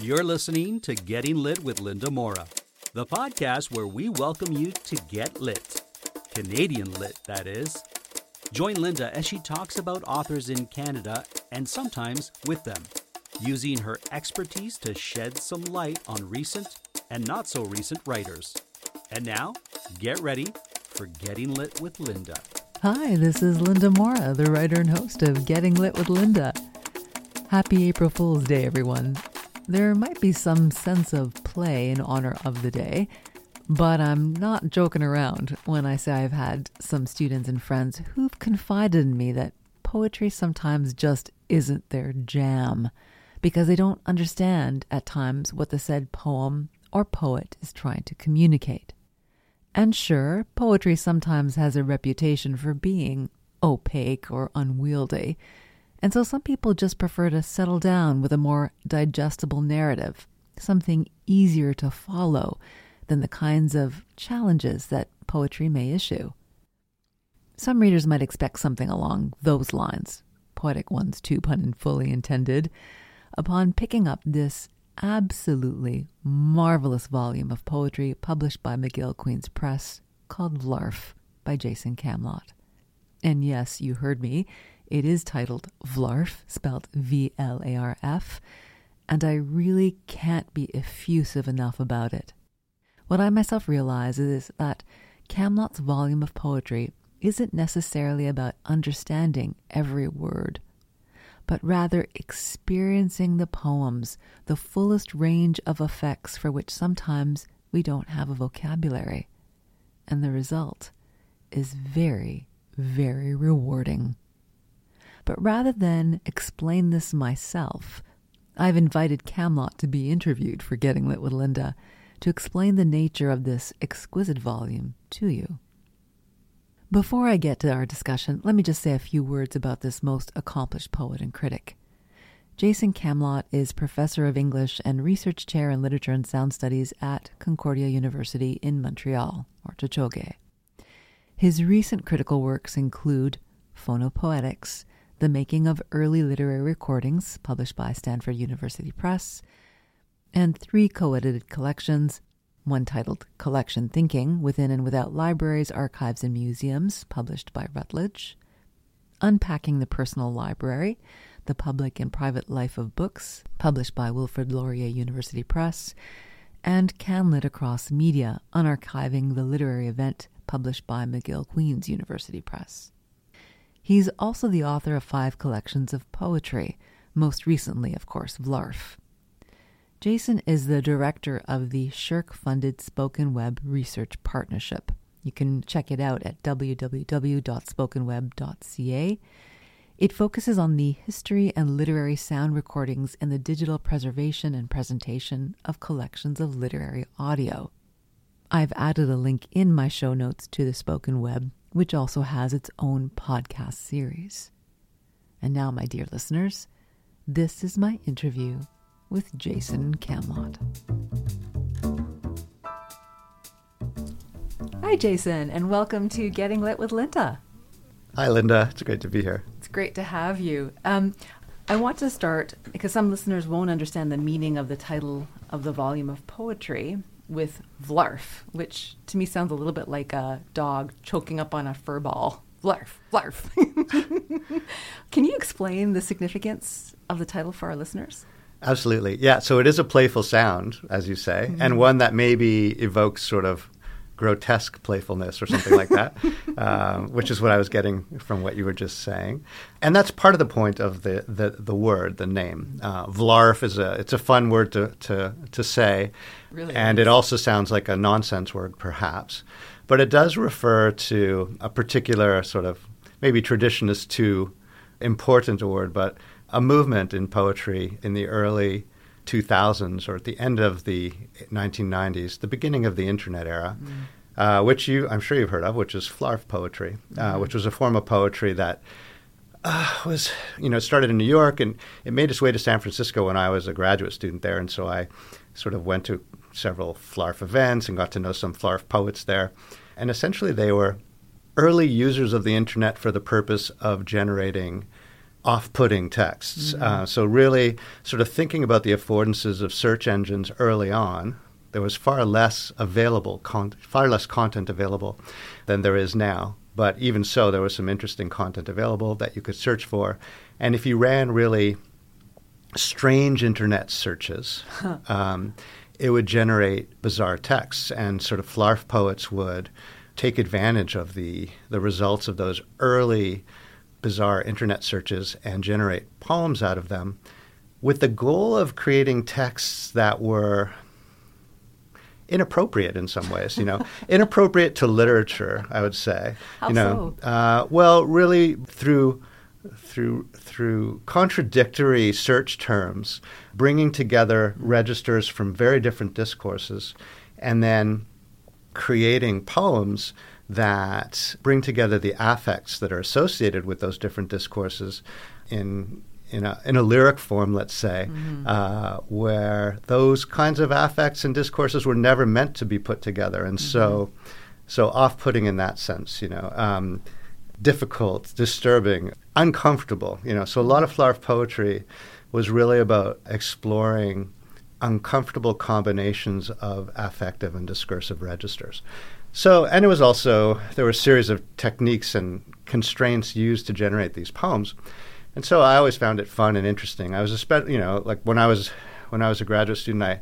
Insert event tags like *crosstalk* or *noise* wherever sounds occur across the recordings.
You're listening to Getting Lit with Linda Mora, the podcast where we welcome you to get lit. Canadian lit, that is. Join Linda as she talks about authors in Canada and sometimes with them, using her expertise to shed some light on recent and not so recent writers. And now, get ready for Getting Lit with Linda. Hi, this is Linda Mora, the writer and host of Getting Lit with Linda. Happy April Fool's Day, everyone. There might be some sense of play in honor of the day, but I'm not joking around when I say I've had some students and friends who've confided in me that poetry sometimes just isn't their jam because they don't understand at times what the said poem or poet is trying to communicate. And sure, poetry sometimes has a reputation for being opaque or unwieldy, and so some people just prefer to settle down with a more digestible narrative, something easier to follow than the kinds of challenges that poetry may issue. Some readers might expect something along those lines, poetic ones too, pun and fully intended, upon picking up this absolutely marvelous volume of poetry published by McGill Queen's Press called Vlarf by Jason Camlot. And yes, you heard me, it is titled Vlarf, spelled V L A R F, and I really can't be effusive enough about it. What I myself realize is that Camlot's volume of poetry isn't necessarily about understanding every word, but rather experiencing the poems, the fullest range of effects for which sometimes we don't have a vocabulary. And the result is very, very rewarding. But rather than explain this myself, I've invited Camlot to be interviewed for Getting Lit with Linda to explain the nature of this exquisite volume to you. Before I get to our discussion, let me just say a few words about this most accomplished poet and critic. Jason Camlot is professor of English and research chair in literature and sound studies at Concordia University in Montreal, or Tiohtià:ke. His recent critical works include Phonopoetics, the Making of Early Literary Recordings, published by Stanford University Press, and three co edited collections one titled Collection Thinking Within and Without Libraries, Archives, and Museums, published by Routledge, Unpacking the Personal Library, The Public and Private Life of Books, published by Wilfrid Laurier University Press, and CanLit Across Media, Unarchiving the Literary Event, published by McGill Queen's University Press. He's also the author of five collections of poetry, most recently, of course, Vlarf. Jason is the director of the SSHRC funded Spoken Web Research Partnership. You can check it out at www.spokenweb.ca. It focuses on the history and literary sound recordings and the digital preservation and presentation of collections of literary audio. I've added a link in my show notes to the Spoken Web which also has its own podcast series. And now, my dear listeners, this is my interview with Jason Camlot. Hi, Jason, and welcome to Getting Lit with Linda. Hi, Linda. It's great to be here. It's great to have you. Um, I want to start because some listeners won't understand the meaning of the title of the volume of poetry with Vlarf, which to me sounds a little bit like a dog choking up on a fur ball. Vlarf, Vlarf. *laughs* Can you explain the significance of the title for our listeners? Absolutely. Yeah. So it is a playful sound, as you say, mm-hmm. and one that maybe evokes sort of grotesque playfulness or something like that, *laughs* um, which is what I was getting from what you were just saying. And that's part of the point of the, the, the word, the name. Uh, Vlarf is a it's a fun word to to, to say, really and it also sounds like a nonsense word, perhaps, but it does refer to a particular sort of maybe tradition is too important a word, but a movement in poetry in the early 2000s or at the end of the 1990s, the beginning of the internet era, mm. uh, which you I'm sure you've heard of, which is Flarf poetry, uh, mm-hmm. which was a form of poetry that uh, was you know started in New York and it made its way to San Francisco when I was a graduate student there, and so I sort of went to several Flarf events and got to know some Flarf poets there, and essentially they were early users of the internet for the purpose of generating off putting texts. Mm-hmm. Uh, so, really, sort of thinking about the affordances of search engines early on, there was far less available, con- far less content available than there is now. But even so, there was some interesting content available that you could search for. And if you ran really strange internet searches, um, it would generate bizarre texts, and sort of flarf poets would take advantage of the the results of those early bizarre internet searches and generate poems out of them with the goal of creating texts that were inappropriate in some ways, you know, *laughs* inappropriate to literature, I would say. How you know, so? Uh, well, really through through through contradictory search terms, bringing together registers from very different discourses, and then creating poems that bring together the affects that are associated with those different discourses in in a, in a lyric form, let's say, mm-hmm. uh, where those kinds of affects and discourses were never meant to be put together, and mm-hmm. so so off-putting in that sense, you know, um, difficult, disturbing, uncomfortable, you know. So a lot of Flarf poetry was really about exploring uncomfortable combinations of affective and discursive registers. So, and it was also, there were a series of techniques and constraints used to generate these poems. And so I always found it fun and interesting. I was, especially, you know, like when I was, when I was a graduate student, I,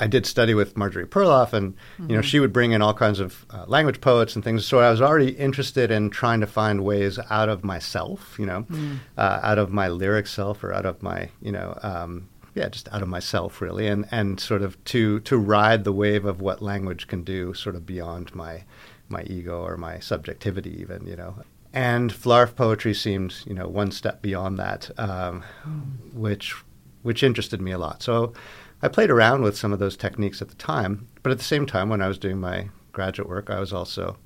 I did study with Marjorie Perloff, and mm-hmm. you know she would bring in all kinds of uh, language poets and things. So I was already interested in trying to find ways out of myself, you know, mm. uh, out of my lyric self or out of my you know um, yeah, just out of myself really, and and sort of to to ride the wave of what language can do, sort of beyond my my ego or my subjectivity, even you know. And Flarf poetry seemed, you know, one step beyond that, um, which which interested me a lot. So I played around with some of those techniques at the time, but at the same time, when I was doing my graduate work, I was also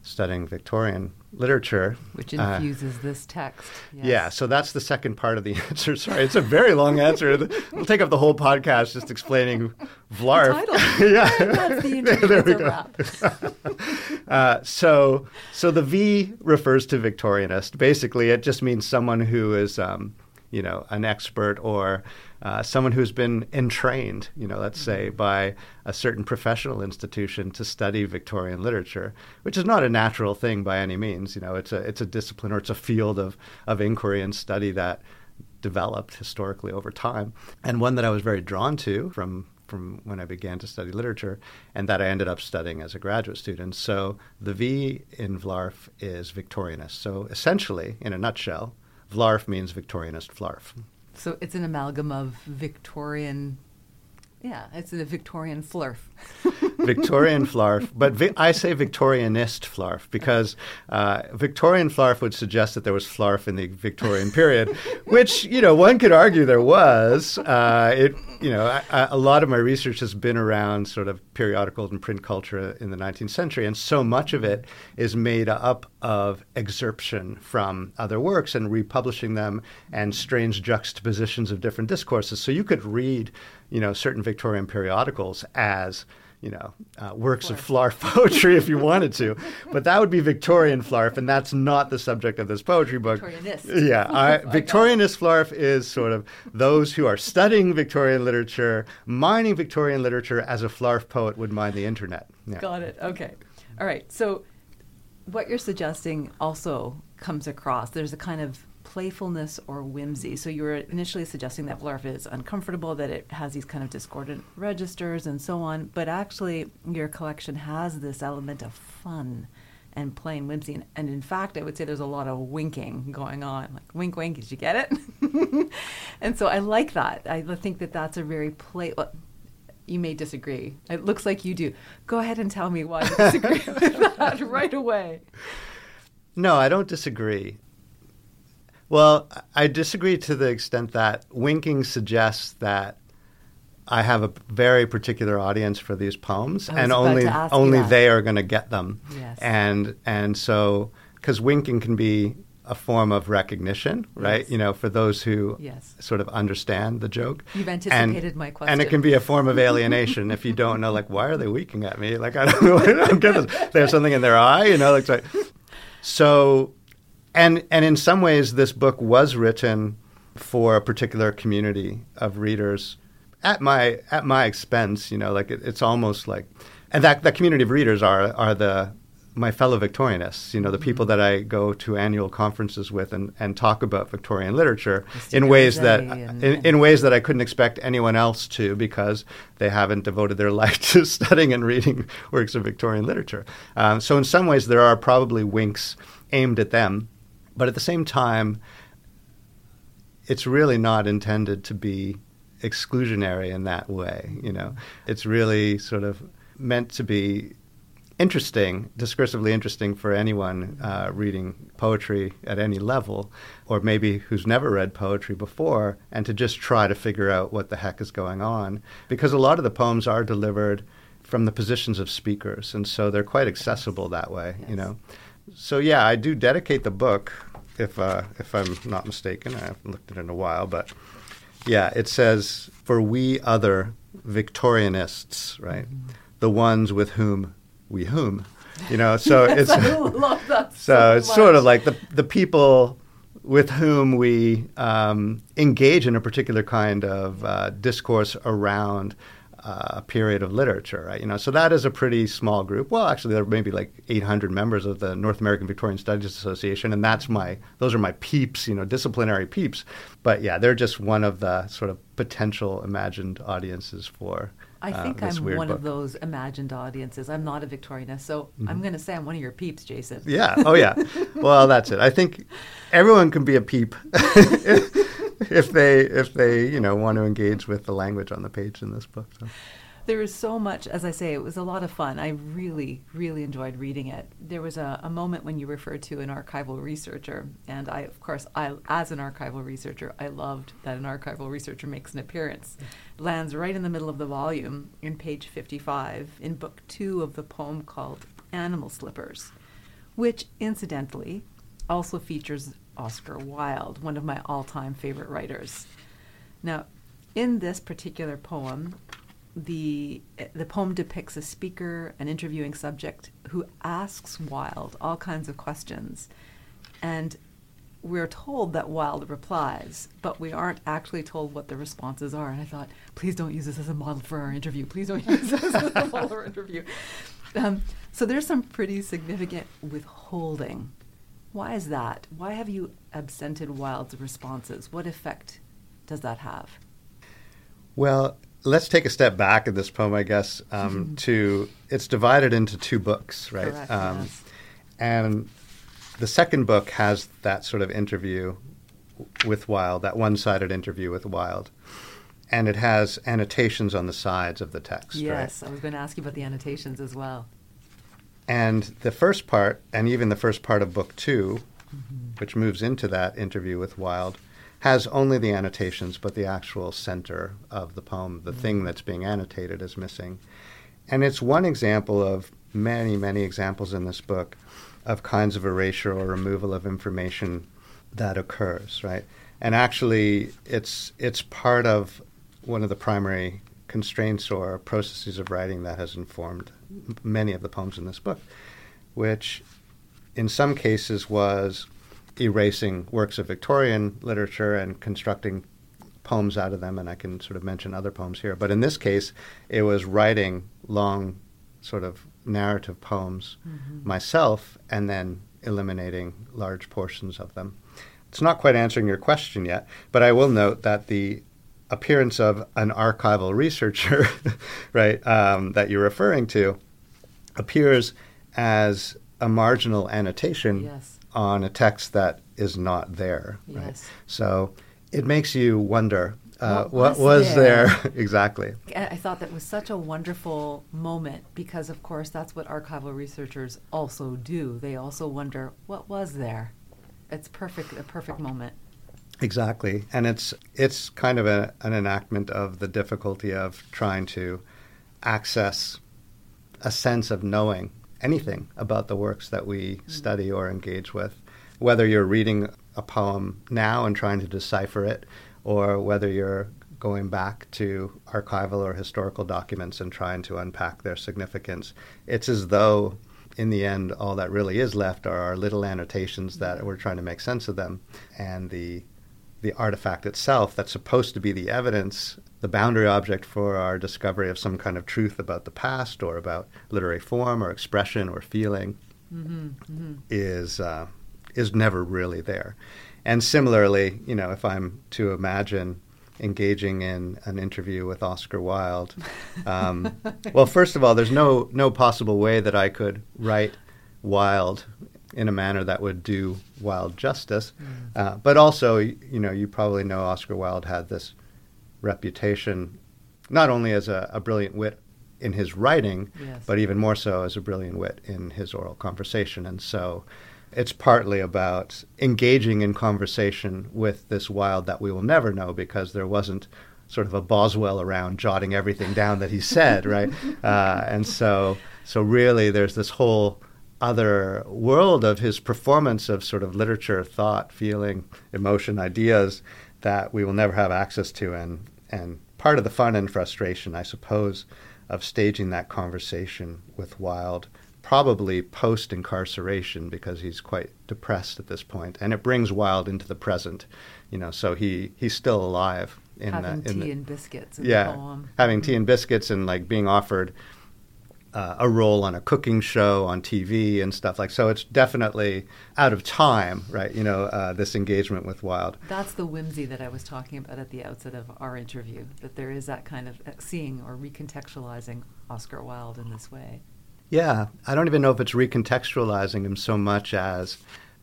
studying Victorian literature. Which uh, infuses uh, this text. Yes. Yeah, so that's the second part of the *laughs* answer. Sorry, it's a very long answer. *laughs* We'll take up the whole podcast just explaining Vlarf. *laughs* yeah, that's the there we go. uh, so, so the V refers to Victorianist. Basically, it just means someone who is, um, you know, an expert or uh, someone who's been entrained, you know, let's say, mm-hmm. by a certain professional institution to study Victorian literature, which is not a natural thing by any means. You know, it's a it's a discipline or it's a field of of inquiry and study that developed historically over time, and one that I was very drawn to from from when I began to study literature, and that I ended up studying as a graduate student. So the V in Vlarf is Victorianist. So essentially, in a nutshell, Vlarf means Victorianist Flarf. So it's an amalgam of Victorian. Yeah, it's a Victorian flurf. *laughs* Victorian flarf, but vi- I say Victorianist flarf because uh, Victorian flarf would suggest that there was flarf in the Victorian period, *laughs* which you know one could argue there was. Uh, it you know I, a lot of my research has been around sort of periodical and print culture in the 19th century, and so much of it is made up of excerption from other works and republishing them and strange juxtapositions of different discourses. So you could read you know certain Victorian periodicals as you know, uh, works of flarf *laughs* poetry if you wanted to, but that would be Victorian flarf, and that's not the subject of this poetry book. Victorianist. Yeah, *laughs* I, Victorianist flarf is sort of those who are studying Victorian literature, mining Victorian literature as a flarf poet would mine the internet. Yeah. Got it. Okay. All right. So, what you're suggesting also comes across. There's a kind of playfulness or whimsy. So you were initially suggesting that Vlarf is uncomfortable, that it has these kind of discordant registers and so on. But actually, your collection has this element of fun and plain whimsy. And, and, in fact, I would say there's a lot of winking going on. Like, wink, wink, did you get it? *laughs* and so I like that. I think that that's a very play. You may disagree. It looks like you do. Go ahead and tell me why you disagree *laughs* with that right away. No, I don't disagree. Well, I disagree to the extent that winking suggests that I have a very particular audience for these poems, and only only they are going to get them. Yes. And and so because winking can be a form of recognition, right? Yes. You know, for those who yes. sort of understand the joke. You've anticipated and, my question. And it can be a form of alienation if you don't know, like, why are they winking at me? Like, I don't *laughs* know. I don't get this. They have something in their eye, you know, like, so and and in some ways, this book was written for a particular community of readers at my at my expense. You know, like it, it's almost like, and that that community of readers are are the my fellow Victorianists, you know, the people that I go to annual conferences with and, and talk about Victorian literature in ways that and, in, in ways that I couldn't expect anyone else to because they haven't devoted their *laughs* life to studying and reading works of Victorian literature. Um, so in some ways, there are probably winks aimed at them, but at the same time, it's really not intended to be exclusionary in that way. You know, it's really sort of meant to be interesting, discursively interesting for anyone uh, reading poetry at any level, or maybe who's never read poetry before, and to just try to figure out what the heck is going on. Because a lot of the poems are delivered from the positions of speakers, and so they're quite accessible that way, Yes. you know. So yeah, I do dedicate the book, if uh, if I'm not mistaken. I haven't looked at it in a while, but yeah, it says for we other Victorianists, right, the ones with whom we whom, you know. So *laughs* it's I love that *laughs* so, it's sort of like the the people with whom we um, engage in a particular kind of uh, discourse around uh, a period of literature, right? You know, so that is a pretty small group. Well, actually, there are maybe like 800 members of the North American Victorian Studies Association, and that's my those are my peeps, you know, disciplinary peeps. But yeah, they're just one of the sort of potential imagined audiences for. I uh, think this I'm one book. of those imagined audiences. I'm not a Victorianist, so I'm going to say I'm one of your peeps, Jason. Yeah. Oh, yeah. *laughs* well, that's it. I think everyone can be a peep *laughs* if they if they you know want to engage with the language on the page in this book. So. There is so much, as I say, it was a lot of fun. I really, really enjoyed reading it. There was a, a moment when you referred to an archival researcher, and I, of course, I, as an archival researcher, I loved that an archival researcher makes an appearance. Lands right in the middle of the volume, in page 55, in book two of the poem called Animal Slippers, which, incidentally, also features Oscar Wilde, one of my all-time favorite writers. Now, in this particular poem, the the poem depicts a speaker, an interviewing subject who asks Wilde all kinds of questions, and we're told that Wilde replies, but we aren't actually told what the responses are. And I thought, please don't use this as a model for our interview. Please don't use this as a model for our interview. *laughs* Um, so there's some pretty significant withholding. Why is that? Why have you absented Wilde's responses? What effect does that have? Well, let's take a step back in this poem, I guess. Um, to it's divided into two books, right? Correct, um, yes. And the second book has that sort of interview with Wilde, that one-sided interview with Wilde, and it has annotations on the sides of the text. right? Yes, I was going to ask you about the annotations as well. And the first part, and even the first part of book 2 which moves into that interview with Wilde, has only the annotations, but the actual center of the poem, the thing that's being annotated, is missing. And it's one example of many, many examples in this book of kinds of erasure or removal of information that occurs, right? And actually, it's it's part of one of the primary constraints or processes of writing that has informed many of the poems in this book, which in some cases was erasing works of Victorian literature and constructing poems out of them, and I can sort of mention other poems here. But in this case, it was writing long, sort of narrative poems myself and then eliminating large portions of them. It's not quite answering your question yet, but I will note that the appearance of an archival researcher, *laughs* right, um, that you're referring to, appears as a marginal annotation Yes. On a text that is not there. Right? Yes. So it makes you wonder uh, What what, was was there? there *laughs* exactly. I I thought that was such a wonderful moment because, of course, that's what archival researchers also do. They also wonder what was there. It's perfect, a perfect moment. Exactly, and it's it's kind of a, an enactment of the difficulty of trying to access a sense of knowing anything about the works that we mm-hmm. study or engage with, whether you're reading a poem now and trying to decipher it, or whether you're going back to archival or historical documents and trying to unpack their significance. It's as though in the end, all that really is left are our little annotations that mm-hmm. we're trying to make sense of them, and the the artifact itself that's supposed to be the evidence, the boundary object for our discovery of some kind of truth about the past or about literary form or expression or feeling, mm-hmm, mm-hmm. is uh, is never really there. And similarly, you know, if I'm to imagine engaging in an interview with Oscar Wilde, um, *laughs* well, first of all, there's no no possible way that I could write Wilde in a manner that would do Wilde justice. Mm. Uh, but also, you know, you probably know Oscar Wilde had this reputation not only as a, a brilliant wit in his writing, yes. but even more so as a brilliant wit in his oral conversation. And so it's partly about engaging in conversation with this Wilde that we will never know because there wasn't sort of a Boswell around jotting everything down that he said, right? *laughs* Uh, and so, so really, there's this whole other world of his performance of sort of literature, thought, feeling, emotion, ideas that we will never have access to. And, and part of the fun and frustration, I suppose, of staging that conversation with Wilde, probably post incarceration because he's quite depressed at this point, and it brings Wilde into the present. You know, so he, he's still alive. In having the, in tea the, and biscuits. yeah, having tea mm. and biscuits, and like being offered uh, a role on a cooking show on TV and stuff like so. It's definitely out of time, right? You know, uh, this engagement with Wilde. That's the whimsy that I was talking about at the outset of our interview. That there is that kind of uh, seeing or recontextualizing Oscar Wilde in this way. Yeah, I don't even know if it's recontextualizing him so much as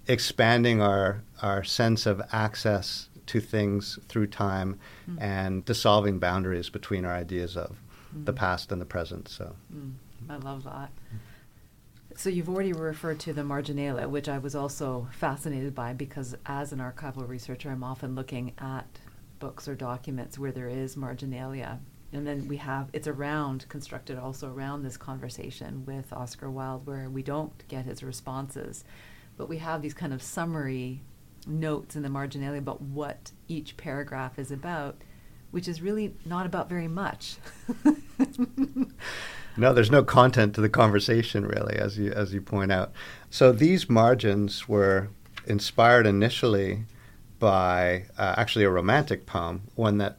expanding our our sense of access to things through time mm. and dissolving boundaries between our ideas of mm. the past and the present. So. Mm. I love that. So you've already referred to the marginalia, which I was also fascinated by because as an archival researcher, I'm often looking at books or documents where there is marginalia. And then we have it's around constructed also around this conversation with Oscar Wilde where we don't get his responses, but we have these kind of summary notes in the marginalia about what each paragraph is about, which is really not about very much. *laughs* no, there's no content to the conversation really, as you as you point out. So these margins were inspired initially by uh, actually a romantic poem, one that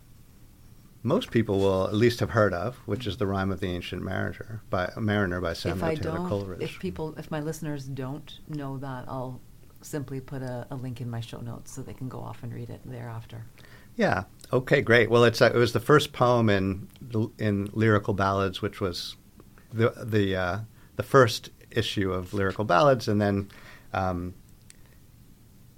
most people will at least have heard of, which is the Rime of the Ancient Mariner by Mariner by Samuel if Taylor Coleridge. If people, if my listeners don't know that, I'll simply put a, a, link in my show notes so they can go off and read it thereafter. Yeah. Okay. Great. Well, it's uh, it was the first poem in in lyrical ballads, which was the the uh, the first issue of lyrical ballads, and then um,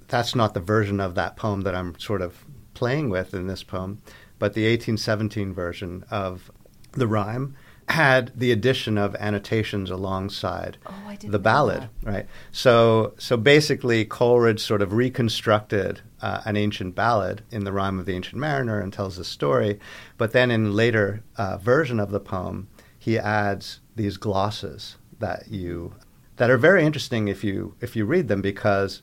that's not the version of that poem that I'm sort of playing with in this poem, but the 1817 version of the rhyme had the addition of annotations alongside oh, the ballad, right? So, so basically, Coleridge sort of reconstructed uh, an ancient ballad in the Rime of the Ancient Mariner and tells the story, but then in later uh, version of the poem, he adds these glosses that you that are very interesting if you if you read them because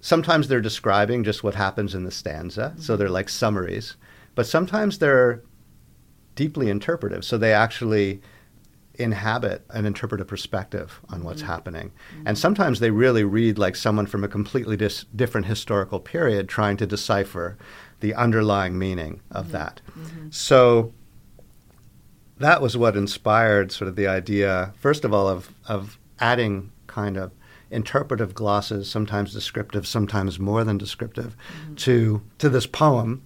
sometimes they're describing just what happens in the stanza, mm-hmm. so they're like summaries, but sometimes they're deeply interpretive, so they actually inhabit an interpretive perspective on what's mm-hmm. happening. Mm-hmm. And sometimes they really read like someone from a completely dis- different historical period trying to decipher the underlying meaning of mm-hmm. that. Mm-hmm. So that was what inspired sort of the idea, first of all, of, of adding kind of interpretive glosses, sometimes descriptive, sometimes more than descriptive, mm-hmm. to to this poem,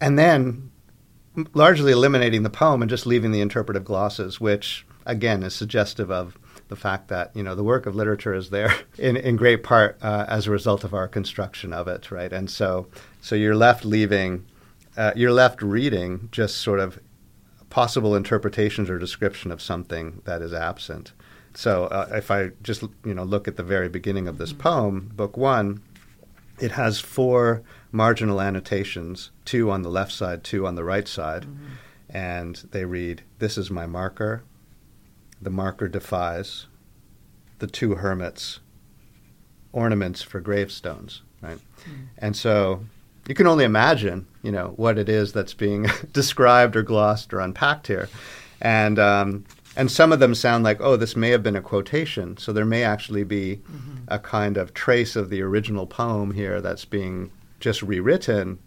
and then largely eliminating the poem and just leaving the interpretive glosses, which again is suggestive of the fact that you know the work of literature is there *laughs* in, in great part uh, as a result of our construction of it, right? And so so you're left leaving, uh, you're left reading just sort of possible interpretations or description of something that is absent. So uh, if I just you know look at the very beginning of this mm-hmm. poem, book one, it has four marginal annotations, two on the left side, two on the right side, mm-hmm. and they read, "This is my marker. The marker defies. The two hermits. Ornaments for gravestones." Right, mm-hmm. and so you can only imagine, you know, what it is that's being *laughs* described or glossed or unpacked here. And um, and some of them sound like, oh, this may have been a quotation. So there may actually be Mm-hmm. a kind of trace of the original poem here that's being just rewritten.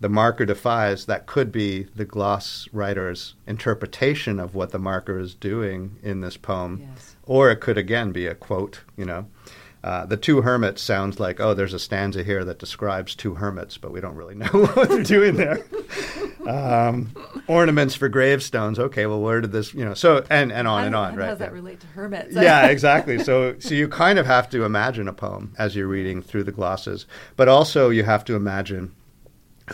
The marker defies that could be the gloss writer's interpretation of what the marker is doing in this poem. Yes. Or it could again be a quote, you know. Uh, the two hermits sounds like, oh, there's a stanza here that describes two hermits, but we don't really know *laughs* what they're doing there. um, ornaments for gravestones. Okay, well, where did this, you know, so, and, and on and on, right How does that relate to hermits? yeah, *laughs* exactly. So, so you kind of have to imagine a poem as you're reading through the glosses, but also you have to imagine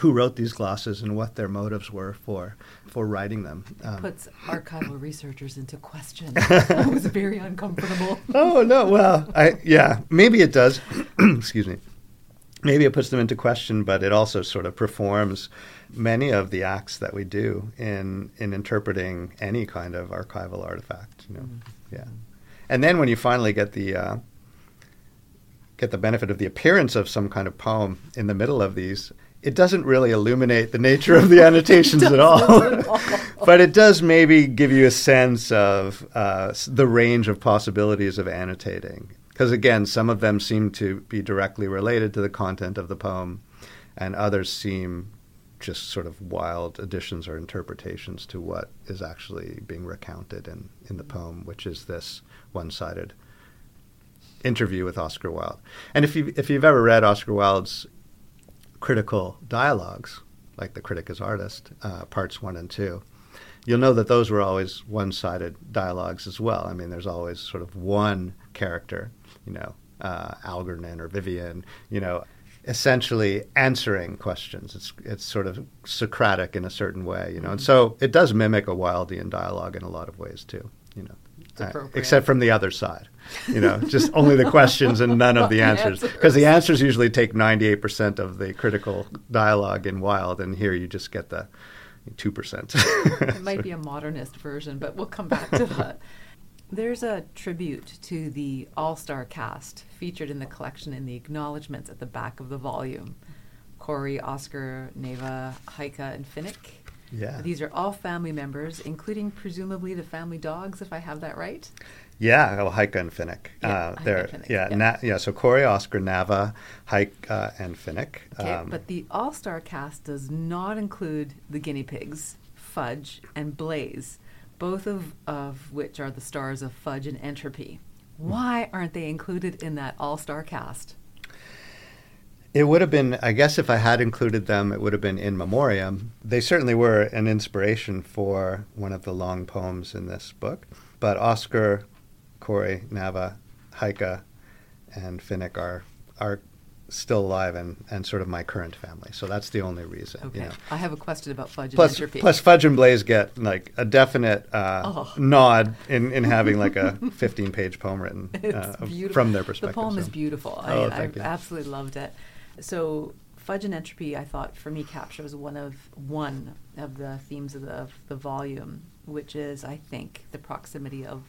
who wrote these glosses and what their motives were for for writing them. Um, Puts *laughs* archival researchers into question. *laughs* I was very uncomfortable. oh no, well, I yeah, maybe it does. *clears throat* Excuse me. Maybe it puts them into question, but it also sort of performs many of the acts that we do in in interpreting any kind of archival artifact. You know, yeah. And then when you finally get the uh, get the benefit of the appearance of some kind of poem in the middle of these, it doesn't really illuminate the nature of the *laughs* annotations at all. *laughs* but it does maybe give you a sense of uh, the range of possibilities of annotating. Because again, some of them seem to be directly related to the content of the poem, and others seem just sort of wild additions or interpretations to what is actually being recounted in, in the poem, which is this one sided interview with Oscar Wilde. And if, you, if you've ever read Oscar Wilde's critical dialogues, like The Critic as Artist, uh, parts one and two, you'll know that those were always one sided dialogues as well. I mean, there's always sort of one character, you know, uh, Algernon or Vivian, you know, essentially answering questions. It's, it's sort of Socratic in a certain way, you know, and so it does mimic a Wildean dialogue in a lot of ways too, you know. Uh, except from the other side, you know, just only the questions and none of the *laughs* answers, because the answers usually take ninety-eight percent of the critical dialogue in Wilde, and here you just get the two percent. It might *laughs* be a modernist version, but we'll come back to that. *laughs* There's a tribute to the all star cast featured in the collection in the acknowledgments at the back of the volume. Corey, Oscar, Neva, Heike, and Finnick. Yeah. These are all family members, including presumably the family dogs, if I have that right. Yeah, well, Heike and Finnick. Yeah, uh, and Finnick, yeah, yeah. Na- yeah. So Corey, Oscar, Nava, Heike, uh, and Finnick. Okay, Um, but the all star cast does not include the guinea pigs, Fudge, and Blaze, both of, of which are the stars of Fudge and Entropy. Why aren't they included in that all star cast? It would have been, I guess, if I had included them, it would have been in memoriam. They certainly were an inspiration for one of the long poems in this book. But Oscar, Corey, Nava, Heike, and Finnick are are still alive and, and sort of my current family. So that's the only reason. Okay, You know. I have a question about Fudge Plus, and Entropy. plus, Fudge and Blaze get like a definite uh, Oh. nod in, in *laughs* having like a 15 page poem written uh, from their perspective. The poem is so. beautiful. Oh, I, I absolutely loved it. So, Fudge and Entropy, I thought for me captures one of one of the themes of the, of the volume, which is, I think, the proximity of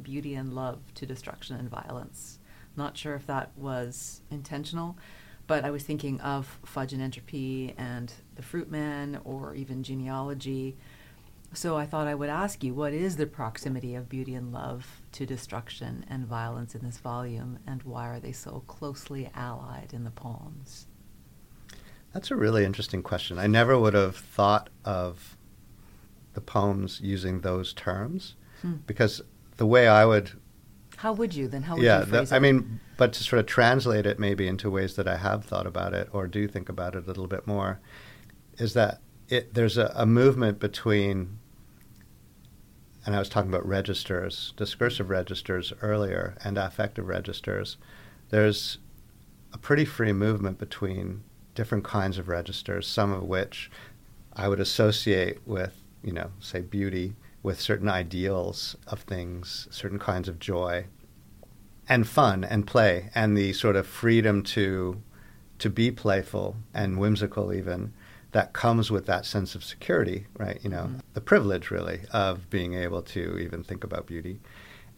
beauty and love to destruction and violence. Not sure if that was intentional, but I was thinking of Fudge and Entropy and the Fruit Man, or even genealogy. So I thought I would ask you, what is the proximity of beauty and love to destruction and violence in this volume, and why are they so closely allied in the poems? That's a really interesting question. I never would have thought of the poems using those terms Hmm. because the way I would, How would you then? How would yeah, you the, phrase I mean, but to sort of translate it maybe into ways that I have thought about it or do think about it a little bit more, is that it, there's a, a movement between, and I was talking about registers, discursive registers earlier, and affective registers. There's a pretty free movement between different kinds of registers, some of which I would associate with, you know, say beauty, with certain ideals of things, certain kinds of joy, and fun and play, and the sort of freedom to to be playful and whimsical even that comes with that sense of security, right? You know, Mhm. the privilege really of being able to even think about beauty.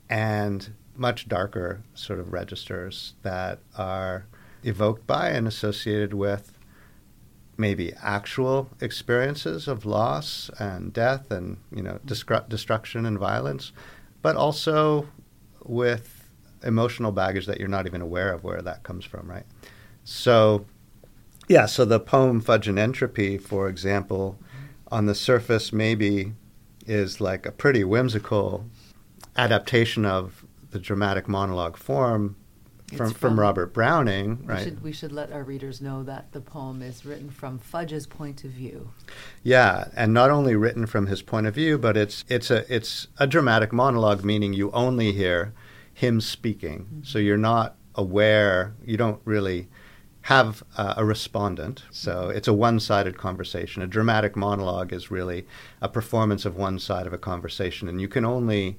And much darker sort of registers that are evoked by and associated with maybe actual experiences of loss and death and you know destru- destruction and violence, but also with emotional baggage that you're not even aware of where that comes from, right? So, yeah, so the poem Fudge and Entropy, for example, on the surface maybe is like a pretty whimsical adaptation of the dramatic monologue form from, from, from Robert Browning, right? We should, we should let our readers know that the poem is written from Fudge's point of view. Yeah, and not only written from his point of view, but it's it's a it's a dramatic monologue, meaning you only hear him speaking, mm-hmm. so you're not aware, you don't really have uh, a respondent. So it's a one-sided conversation. A dramatic monologue is really a performance of one side of a conversation, and you can only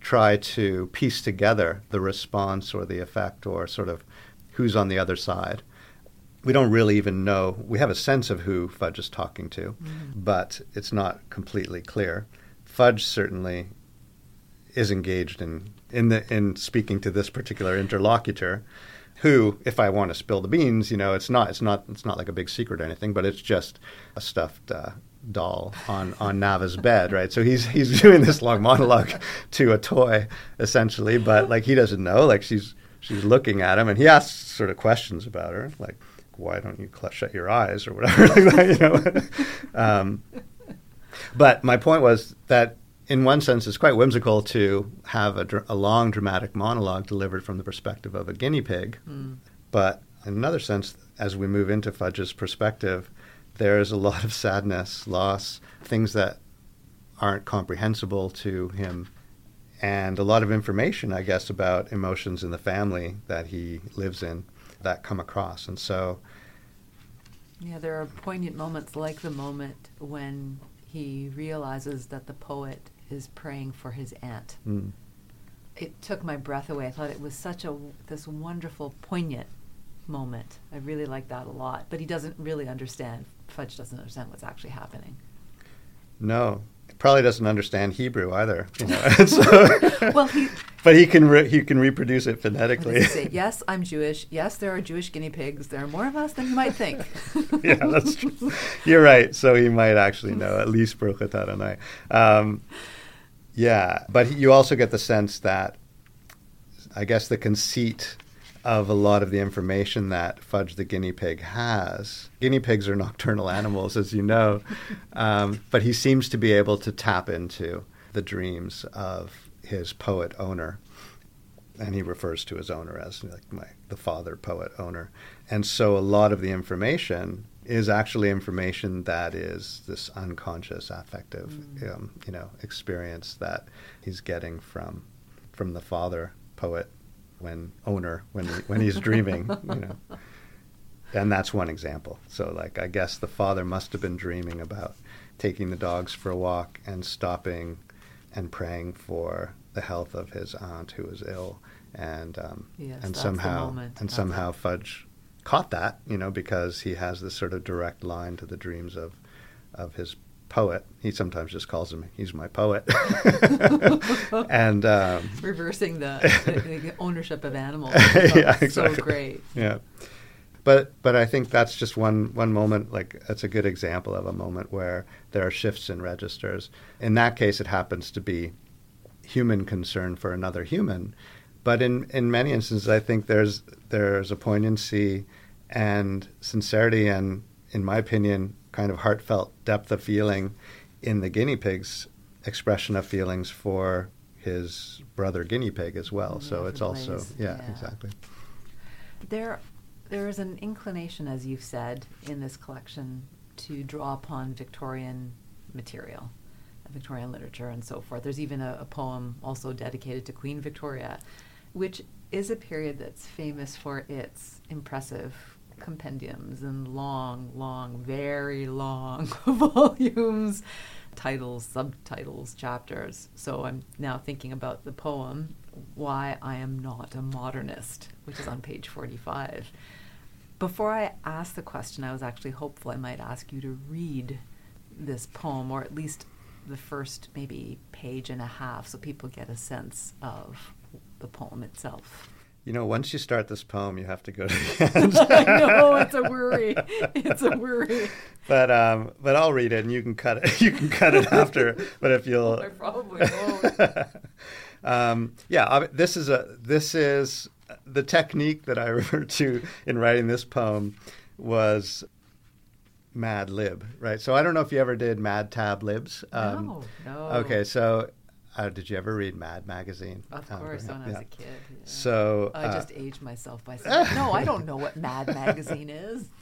try to piece together the response or the effect or sort of who's on the other side. We don't really even know. We have a sense of who Fudge is talking to, mm-hmm. but it's not completely clear. Fudge certainly is engaged in in the in speaking to this particular interlocutor, who, if I want to spill the beans, you know, it's not it's not it's not like a big secret or anything, but it's just a stuffed uh, doll on on Nava's bed, right? So he's he's *laughs* doing this long monologue to a toy, essentially, but like he doesn't know. Like she's she's looking at him, and he asks sort of questions about her, like why don't you shut your eyes or whatever, *laughs* like that, you know. *laughs* um, but my point was that in one sense, it's quite whimsical to have a, dr- a long dramatic monologue delivered from the perspective of a guinea pig. Mm. But in another sense, as we move into Fudge's perspective, there's a lot of sadness, loss, things that aren't comprehensible to him, and a lot of information, I guess, about emotions in the family that he lives in that come across. And so. Yeah, there are poignant moments like the moment when he realizes that the poet is praying for his aunt. Mm. It took my breath away. I thought it was such a this wonderful, poignant moment. I really like that a lot. But he doesn't really understand. Fudge doesn't understand what's actually happening. No, probably doesn't understand Hebrew either. You know? *laughs* so well, he, but he can re- he can reproduce it phonetically. yes, I'm Jewish. Yes, there are Jewish guinea pigs. There are more of us than you might think. *laughs* yeah, that's true. You're right. So he might actually know at least Baruch Adonai. Um, yeah, but you also get the sense that I guess the conceit of a lot of the information that Fudge the guinea pig has. Guinea pigs are nocturnal animals, as you know, *laughs* um, but he seems to be able to tap into the dreams of his poet owner. And he refers to his owner as like my the father poet owner. And so a lot of the information is actually information that is this unconscious affective mm. um, you know experience that he's getting from from the father poet when owner when when he's dreaming, you know. And that's one example. So like I guess the father must have been dreaming about taking the dogs for a walk and stopping and praying for the health of his aunt who was ill and um, yes, and somehow and that's somehow it. Fudge caught that, you know, because he has this sort of direct line to the dreams of of his poet. He sometimes just calls him, he's my poet. *laughs* and um, reversing the, the, ownership of animals. *laughs* yeah, exactly. So great. Yeah. But but I think that's just one one moment. Like that's a good example of a moment where there are shifts in registers. In that case, it happens to be human concern for another human. But in, in many instances, I think there's there's a poignancy and sincerity and, in my opinion, kind of heartfelt depth of feeling in the guinea pig's expression of feelings for his brother guinea pig as well. so it's also yeah, yeah, exactly. There there is an inclination, as you've said, in this collection to draw upon Victorian material, Victorian literature, and so forth. There's even a, a poem also dedicated to Queen Victoria, which is a period that's famous for its impressive compendiums and long, long, very long *laughs* volumes, titles, subtitles, chapters. So I'm now thinking about the poem, Why I Am Not a Modernist, which is on page 45. Before I ask the question, I was actually hopeful I might ask you to read this poem, or at least the first maybe page and a half, so people get a sense of the poem itself. You know, once you start this poem, you have to go to the *laughs* end. I know it's a worry. *laughs* It's a worry. but um, but I'll read it, and you can cut it. *laughs* You can cut it after. But if you'll, I probably won't. um, yeah, this is a this is the technique that I refer to in writing this poem was Mad Lib, right? So I don't know if you ever did Mad Tab Libs. Um, no, no. Okay, so uh, did you ever read Mad magazine? Of Oh, course, when I was a kid. yeah. So I uh, just aged myself by saying, no, I don't know what Mad Magazine is. *laughs*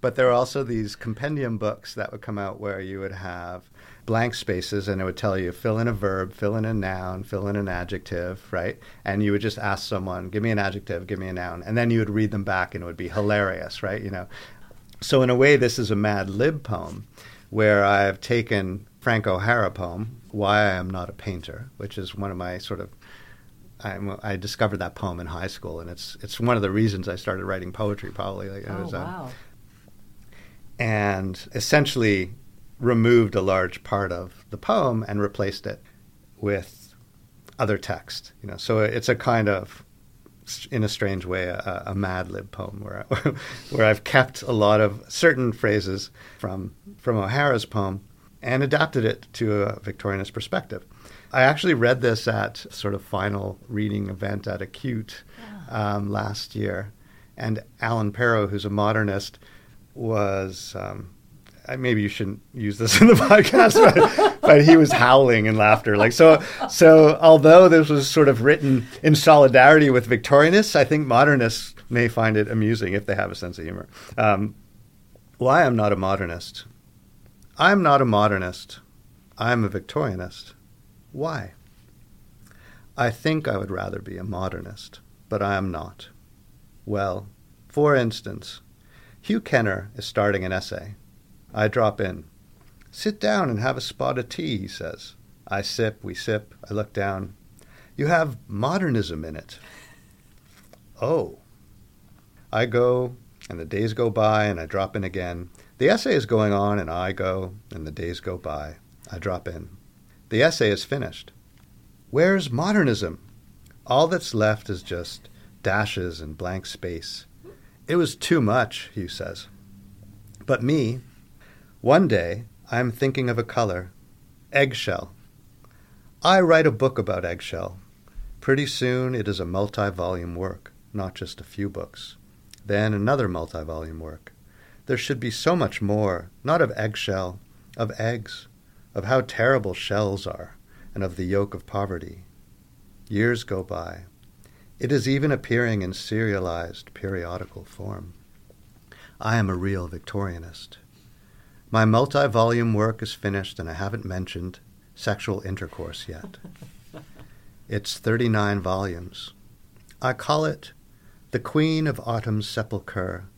But there are also these compendium books that would come out where you would have blank spaces and it would tell you fill in a verb, fill in a noun, fill in an adjective, right? And you would just ask someone, give me an adjective, give me a noun. And then you would read them back and it would be hilarious, right? You know. So in a way this is a Mad Lib poem where I've taken Frank O'Hara poem, Why I Am Not a Painter, which is one of my sort of I'm, I discovered that poem in high school, and it's it's one of the reasons I started writing poetry. Probably, like, Oh, was, um, wow. and essentially removed a large part of the poem and replaced it with other text. You know, so it's a kind of, in a strange way, a, a Mad Lib poem where I, *laughs* where I've kept a lot of certain phrases from from O'Hara's poem and adapted it to a Victorianist perspective. I actually read this at sort of final reading event at ACCUTE um, last year, and Allan Pero, who's a modernist, was um, maybe you shouldn't use this *laughs* in the podcast, but, but he was howling in laughter. Like so, so although this was sort of written in solidarity with Victorianists, I think modernists may find it amusing if they have a sense of humor. Um, why I'm not a modernist? I'm not a modernist. I'm a Victorianist. Why? I think I would rather be a modernist, but I am not. Well, for instance, Hugh Kenner is starting an essay. I drop in. Sit down and have a spot of tea, he says. I sip, we sip, I look down. You have modernism in it. Oh. I go, and the days go by, and I drop in again. The essay is going on, and I go, and the days go by. I drop in. The essay is finished. Where's modernism? All that's left is just dashes and blank space. It was too much, Hugh says. But me, one day I am thinking of a color eggshell. I write a book about eggshell. Pretty soon it is a multi volume work, not just a few books. Then another multi volume work. There should be so much more, not of eggshell, of eggs, of how terrible shells are, and of the yoke of poverty. Years go by. It is even appearing in serialized periodical form. I am a real Victorianist. My multi volume work is finished, and I haven't mentioned sexual intercourse yet. *laughs* it's 39 volumes. I call it The Queen of Autumn's Sepulchre,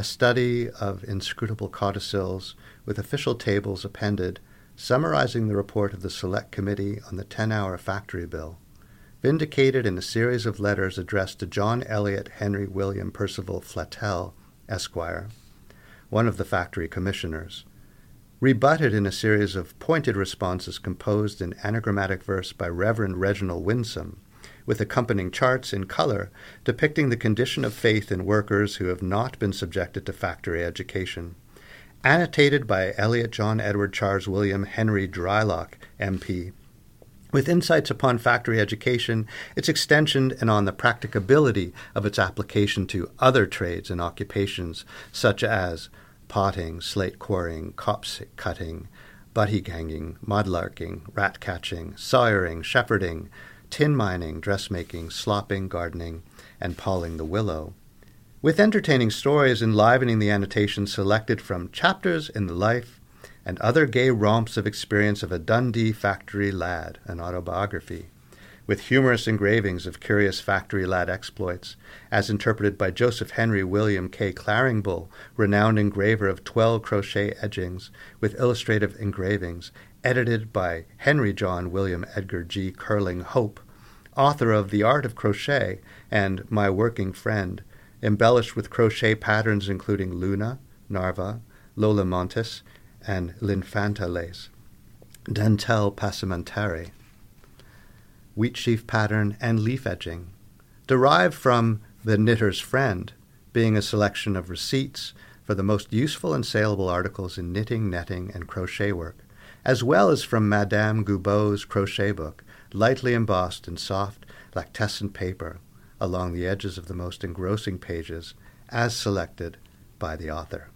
a study of inscrutable codicils with official tables appended summarizing the report of the Select Committee on the 10 hour factory bill, vindicated in a series of letters addressed to John Elliot Henry William Percival Flattel, Esquire, one of the factory commissioners, rebutted in a series of pointed responses composed in anagrammatic verse by Reverend Reginald Winsome, with accompanying charts in color depicting the condition of faith in workers who have not been subjected to factory education, annotated by Elliot John Edward Charles William Henry Drylock, MP, with insights upon factory education, its extension, and on the practicability of its application to other trades and occupations such as potting, slate quarrying, copse cutting, butty ganging, mudlarking, rat catching, sawyering, shepherding, tin mining, dressmaking, slopping, gardening, and pawing the willow, with entertaining stories enlivening the annotations selected from chapters in the life and other gay romps of experience of a Dundee factory lad, an autobiography, with humorous engravings of curious factory lad exploits, as interpreted by Joseph Henry William K. Claringbull, renowned engraver of twelve crochet edgings, with illustrative engravings, edited by Henry John William Edgar G. Curling Hope, author of The Art of Crochet and My Working Friend, embellished with crochet patterns including Luna, Narva, Lola Montes, and L'Infanta lace, dentelle passementare, wheat sheaf pattern and leaf edging, derived from The Knitter's Friend, being a selection of receipts for the most useful and saleable articles in knitting, netting, and crochet work, as well as from Madame Goubaud's crochet book, lightly embossed in soft, lactescent paper along the edges of the most engrossing pages, as selected by the author.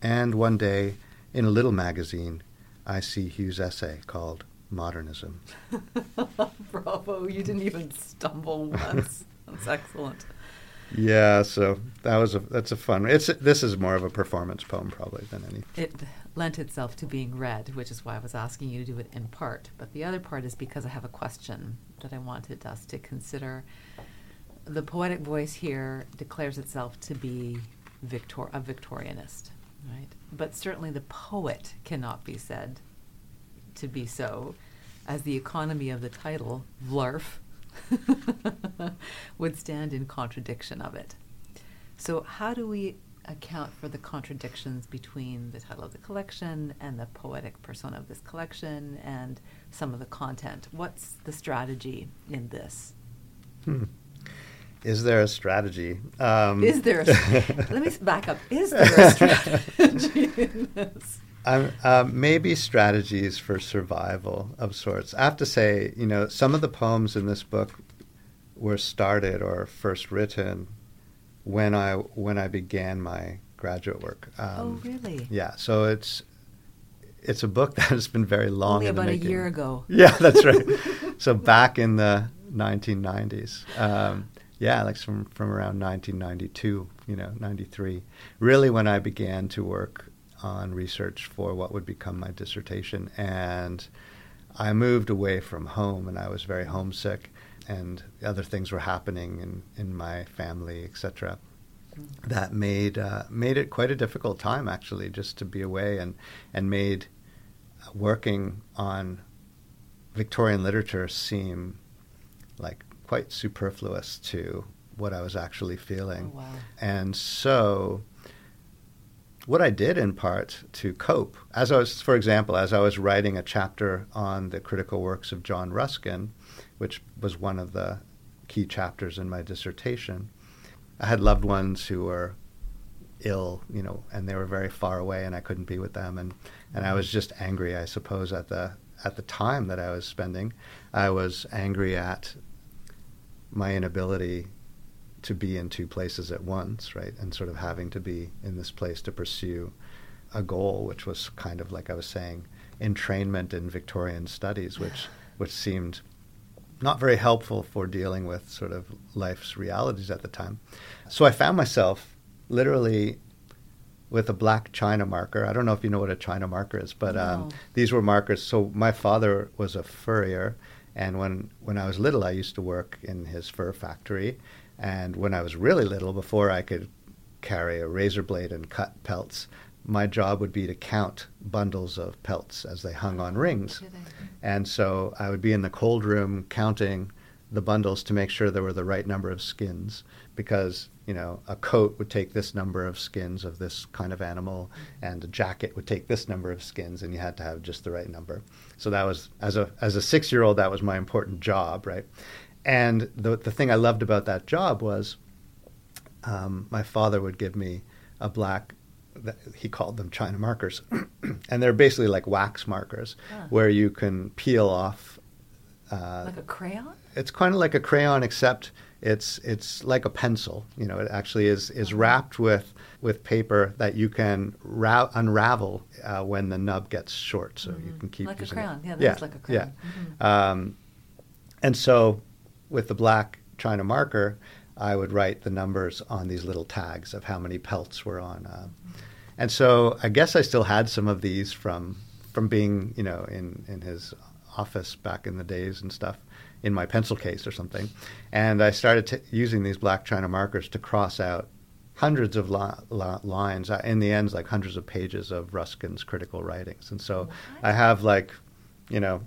And one day, in a little magazine, I see Hugh's essay called Modernism. *laughs* Bravo, you didn't even stumble once. That's excellent. Yeah, so that was a that's a fun. It's this is more of a performance poem probably than any. It lent itself to being read, which is why I was asking you to do it in part. But the other part is because I have a question that I wanted us to consider. The poetic voice here declares itself to be Victor a Victorianist, right? But certainly the poet cannot be said to be so, as the economy of the title, Vlarf, *laughs* would stand in contradiction of it. So, how do we account for the contradictions between the title of the collection and the poetic persona of this collection and some of the content? What's the strategy in this? Hmm. Is there a strategy? Um, is there? A, *laughs* let me back up. Is there a strategy *laughs* in this? Um, uh, maybe strategies for survival of sorts. I have to say, you know, some of the poems in this book were started or first written when I when I began my graduate work. Um, oh, really? Yeah. So it's it's a book *laughs* that has been very long. Only about a year ago. *laughs* Yeah, that's right. *laughs* so back in the 1990s. Um, yeah, like from from around 1992, you know, 93. Really, when I began to work on research for what would become my dissertation. And I moved away from home and I was very homesick, and other things were happening in, in my family, etc. That made uh, made it quite a difficult time actually, just to be away, and and made working on Victorian literature seem like quite superfluous to what I was actually feeling. Oh, wow. And so what I did in part to cope, as I was, for example, as I was writing a chapter on the critical works of John Ruskin, which was one of the key chapters in my dissertation, I had loved ones who were ill, you know, and they were very far away, and I couldn't be with them, and and I was mm-hmm. just angry, I suppose, at the at the time that I was spending. I was angry at my inability to be in two places at once, right? And sort of having to be in this place to pursue a goal, which was kind of like I was saying, entrainment in Victorian studies, which *sighs* which seemed not very helpful for dealing with sort of life's realities at the time. So I found myself literally with a black china marker. I don't know if you know what a china marker is, but um, no. um, these were markers. So my father was a furrier, and when when I was little, I used to work in his fur factory, and when I was really little, before I could carry a razor blade and cut pelts, my job would be to count bundles of pelts as they hung on rings. And so I would be in the cold room counting the bundles to make sure there were the right number of skins because you know a coat would take this number of skins of this kind of animal and a jacket would take this number of skins and you had to have just the right number. So that was as a as a 6 year old that was my important job right? And the the thing I loved about that job was um, my father would give me a black he called them China markers, *clears throat* and they're basically like wax markers huh. where you can peel off. Uh, like a crayon. It's kind of like a crayon, except it's it's like a pencil. You know, it actually is is wrapped with with paper that you can ra- unravel uh, when the nub gets short, so mm-hmm. you can keep like using a crayon. it. Yeah, yeah, like a crayon. Yeah, mm-hmm. um, and so with the black China marker, I would write the numbers on these little tags of how many pelts were on. Uh, and so I guess I still had some of these from from being, you know, in, in his office back in the days and stuff in my pencil case or something. And I started t- using these black China markers to cross out hundreds of li- li- lines. Uh, in the end, like hundreds of pages of Ruskin's critical writings. And so what? I have like, you know,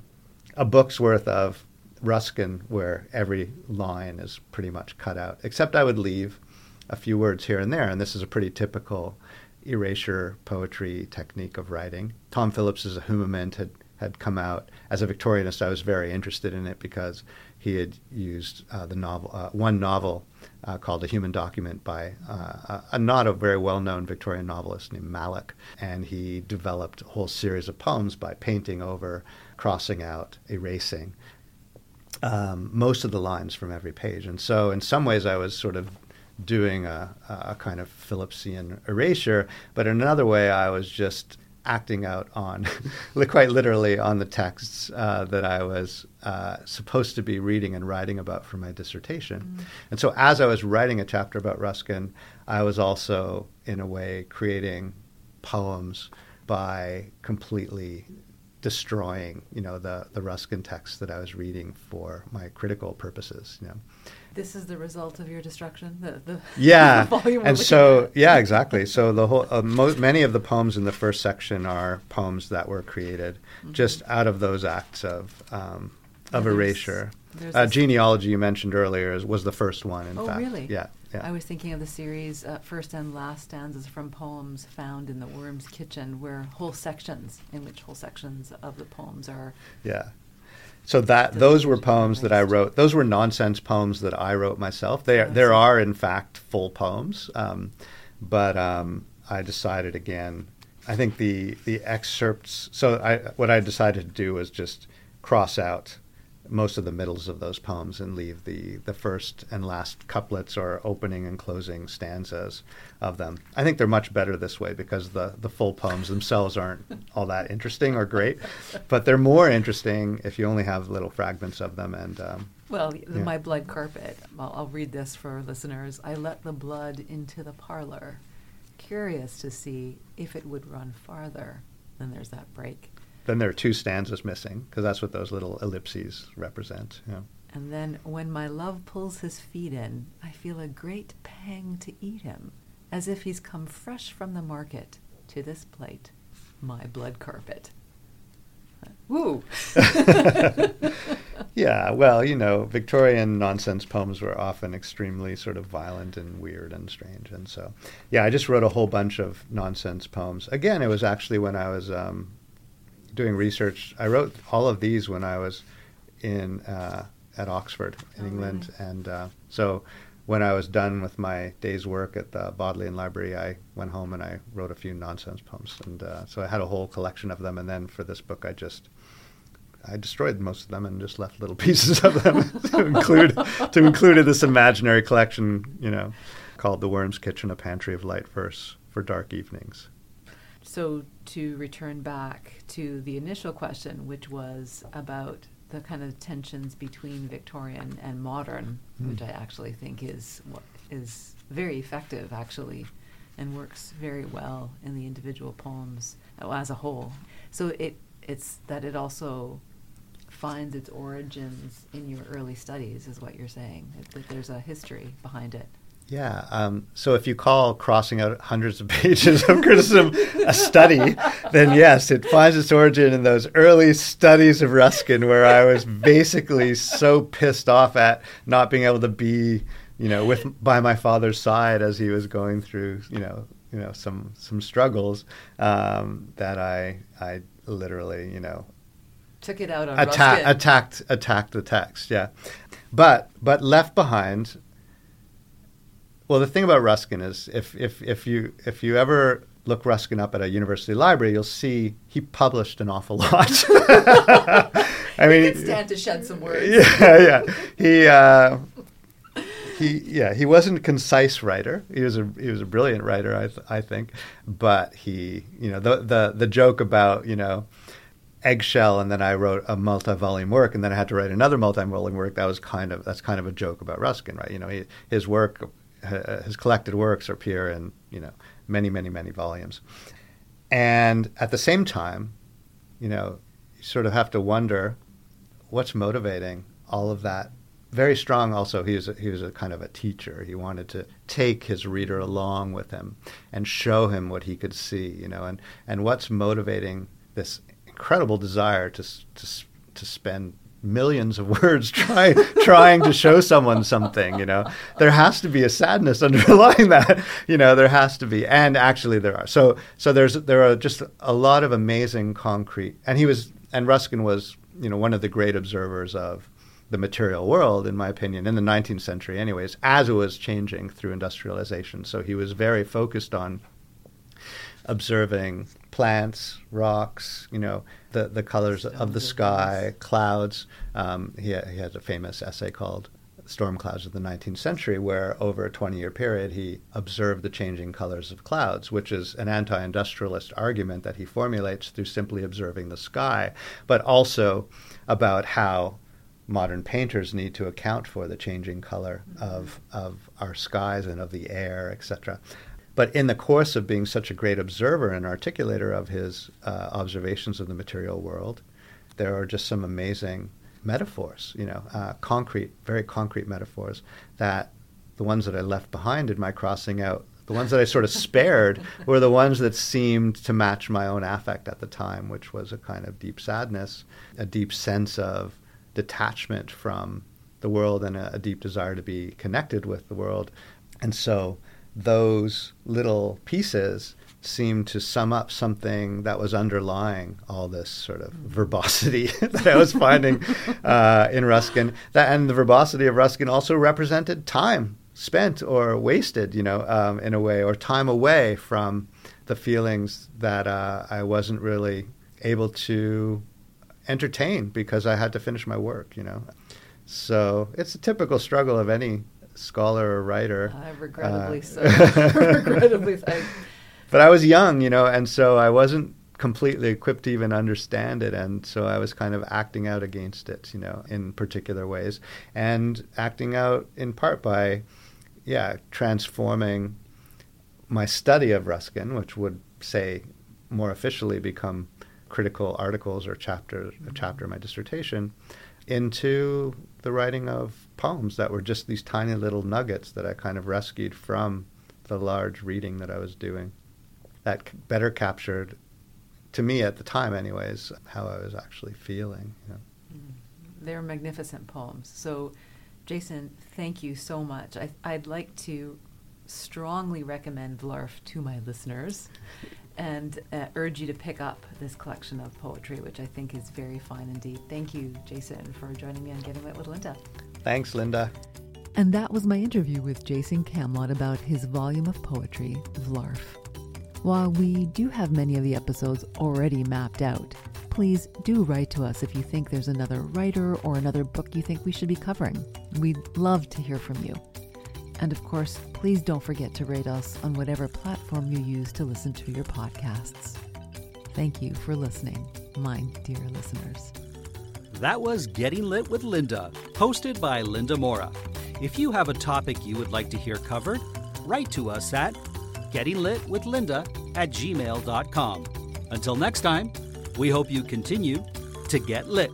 a book's worth of Ruskin where every line is pretty much cut out, except I would leave a few words here and there. And this is a pretty typical erasure poetry technique of writing. Tom Phillips's A Humument had, had come out. As a Victorianist, I was very interested in it because he had used uh, the novel, uh, one novel uh, called A Human Document by uh, a, a, not a very well known Victorian novelist named Mallock. And he developed a whole series of poems by painting over, crossing out, erasing um, most of the lines from every page. And so, in some ways, I was sort of doing a, a kind of Phillipsian erasure, but in another way, I was just acting out on, *laughs* quite literally, on the texts uh, that I was uh, supposed to be reading and writing about for my dissertation. Mm. And so, as I was writing a chapter about Ruskin, I was also, in a way, creating poems by completely destroying, you know, the, the Ruskin text that I was reading for my critical purposes, you know this is the result of your destruction. The, the *laughs* yeah, and so *laughs* yeah, exactly. So the whole uh, mo- many of the poems in the first section are poems that were created mm-hmm. just out of those acts of um, of erasure. uh, genealogy you mentioned earlier is, was the first one. In oh, fact, really? Yeah. Yeah. I was thinking of the series uh, first and last stanzas from poems found in the Worm's Kitchen, where whole sections, in which whole sections of the poems are yeah so that those were poems that I wrote. Those were nonsense poems that I wrote myself. There, there are in fact full poems, um, but um, I decided again. I think the the excerpts. So I, what I decided to do was just cross out most of the middles of those poems and leave the, the first and last couplets or opening and closing stanzas of them. I think they're much better this way because the, the full poems themselves aren't all that interesting or great, *laughs* but they're more interesting if you only have little fragments of them. And um, well, yeah. my blood carpet. I'll, I'll read this for listeners. I let the blood into the parlor, curious to see if it would run farther. Then there's that break. Then there are two stanzas missing because that's what those little ellipses represent. Yeah. And then when my love pulls his feet in, I feel a great pang to eat him, as if he's come fresh from the market to this plate, my blood carpet. Woo! *laughs* yeah, well, you know, Victorian nonsense poems were often extremely sort of violent and weird and strange. And so, yeah, I just wrote a whole bunch of nonsense poems. Again, it was actually when I was um, doing research. I wrote all of these when I was in uh, at Oxford in oh, England, really? and uh, so when I was done with my day's work at the Bodleian Library, I went home and I wrote a few nonsense poems, and uh, so I had a whole collection of them. And then for this book, I just I destroyed most of them and just left little *laughs* pieces of them *laughs* to include to include in this imaginary collection, you know, called "The Worm's Kitchen: A Pantry of Light Verse for Dark Evenings." So to return back to the initial question, which was about the kind of tensions between Victorian and modern, mm. which I actually think is is very effective actually, and works very well in the individual poems as a whole. So it it's that it also finds its origins in your early studies, is what you're saying. That there's a history behind it. Yeah. Um, so if you call crossing out hundreds of *laughs* pages of criticism a study, then yes, it finds its origin in those early studies of Ruskin, where I was basically so pissed off at not being able to be, you know, with by my father's side as he was going through, you know, you know, some some struggles um, that I I literally, you know, took it out on atta- attacked attacked the text. Yeah, but but left behind well, the thing about Ruskin is if, if, if, you, if you ever look Ruskin up at a university library, you'll see he published an awful *laughs* lot. *laughs* I mean, he stand to shed some words. Yeah, yeah. He, uh, he, yeah, he wasn't a concise writer. He was a he was a brilliant writer, I, th- I think. But he, you know, the the the joke about you know eggshell and then I wrote a multi-volume work and then I had to write another multi-volume work that was kind of that's kind of a joke about Ruskin right you know he, his work his collected works appear in you know many many many volumes. And at the same time you know you sort of have to wonder what's motivating all of that. Very strong also he was a, he was a kind of a teacher. He wanted to take his reader along with him and show him what he could see you know and and what's motivating this incredible desire to to to spend millions of *laughs* words trying trying to show someone something you know? There has to be a sadness *laughs* underlying that you know? There has to be and actually there are. So so there's there are just a lot of amazing concrete and he was and Ruskin was you know one of the great observers of the material world, in my opinion, in the 19th century, anyways, as it was changing through industrialization. So he was very focused on observing plants, rocks, you know, the, the colors of the sky, clouds. Um, he, he has a famous essay called Storm Clouds of the 19th Century, where over a 20 year period he observed the changing colors of clouds, which is an anti industrialist argument that he formulates through simply observing the sky, but also about how modern painters need to account for the changing color of, of our skies and of the air, etc. But in the course of being such a great observer and articulator of his uh, observations of the material world, there are just some amazing metaphors, you know, uh, concrete, very concrete metaphors that the ones that I left behind in my crossing out, the ones that I sort of spared *laughs* were the ones that seemed to match my own affect at the time, which was a kind of deep sadness, a deep sense of detachment from the world and a, a deep desire to be connected with the world. And so those little pieces seemed to sum up something that was underlying all this sort of verbosity *laughs* that I was finding *laughs* uh, in Ruskin. That and the verbosity of Ruskin also represented time spent or wasted, you know, um, in a way, or time away from the feelings that uh, I wasn't really able to entertain because I had to finish my work, you know. So it's a typical struggle of any scholar or writer. Uh, regrettably so. *laughs* *laughs* regrettably so. But I was young, you know, and so I wasn't completely equipped to even understand it. And so I was kind of acting out against it, you know, in particular ways. And acting out in part by, yeah, transforming my study of Ruskin, which would say more officially become critical articles or chapter, a chapter of my dissertation, into the writing of poems that were just these tiny little nuggets that I kind of rescued from the large reading that I was doing. That better captured, to me at the time, anyways, how I was actually feeling. You know. Mm. They're magnificent poems. So, Jason, thank you so much. I, I'd like to strongly recommend Vlarf to my listeners and uh, urge you to pick up this collection of poetry, which I think is very fine indeed. Thank you, Jason, for joining me on Getting Lit with Linda. Thanks, Linda. And that was my interview with Jason Camlot about his volume of poetry, Vlarf. While we do have many of the episodes already mapped out, please do write to us if you think there's another writer or another book you think we should be covering. We'd love to hear from you. And of course, please don't forget to rate us on whatever platform you use to listen to your podcasts. Thank you for listening, my dear listeners. That was Getting Lit with Linda, hosted by Linda Mora. If you have a topic you would like to hear covered, write to us at gettinglitwithlinda at gmail.com. Until next time, we hope you continue to get lit.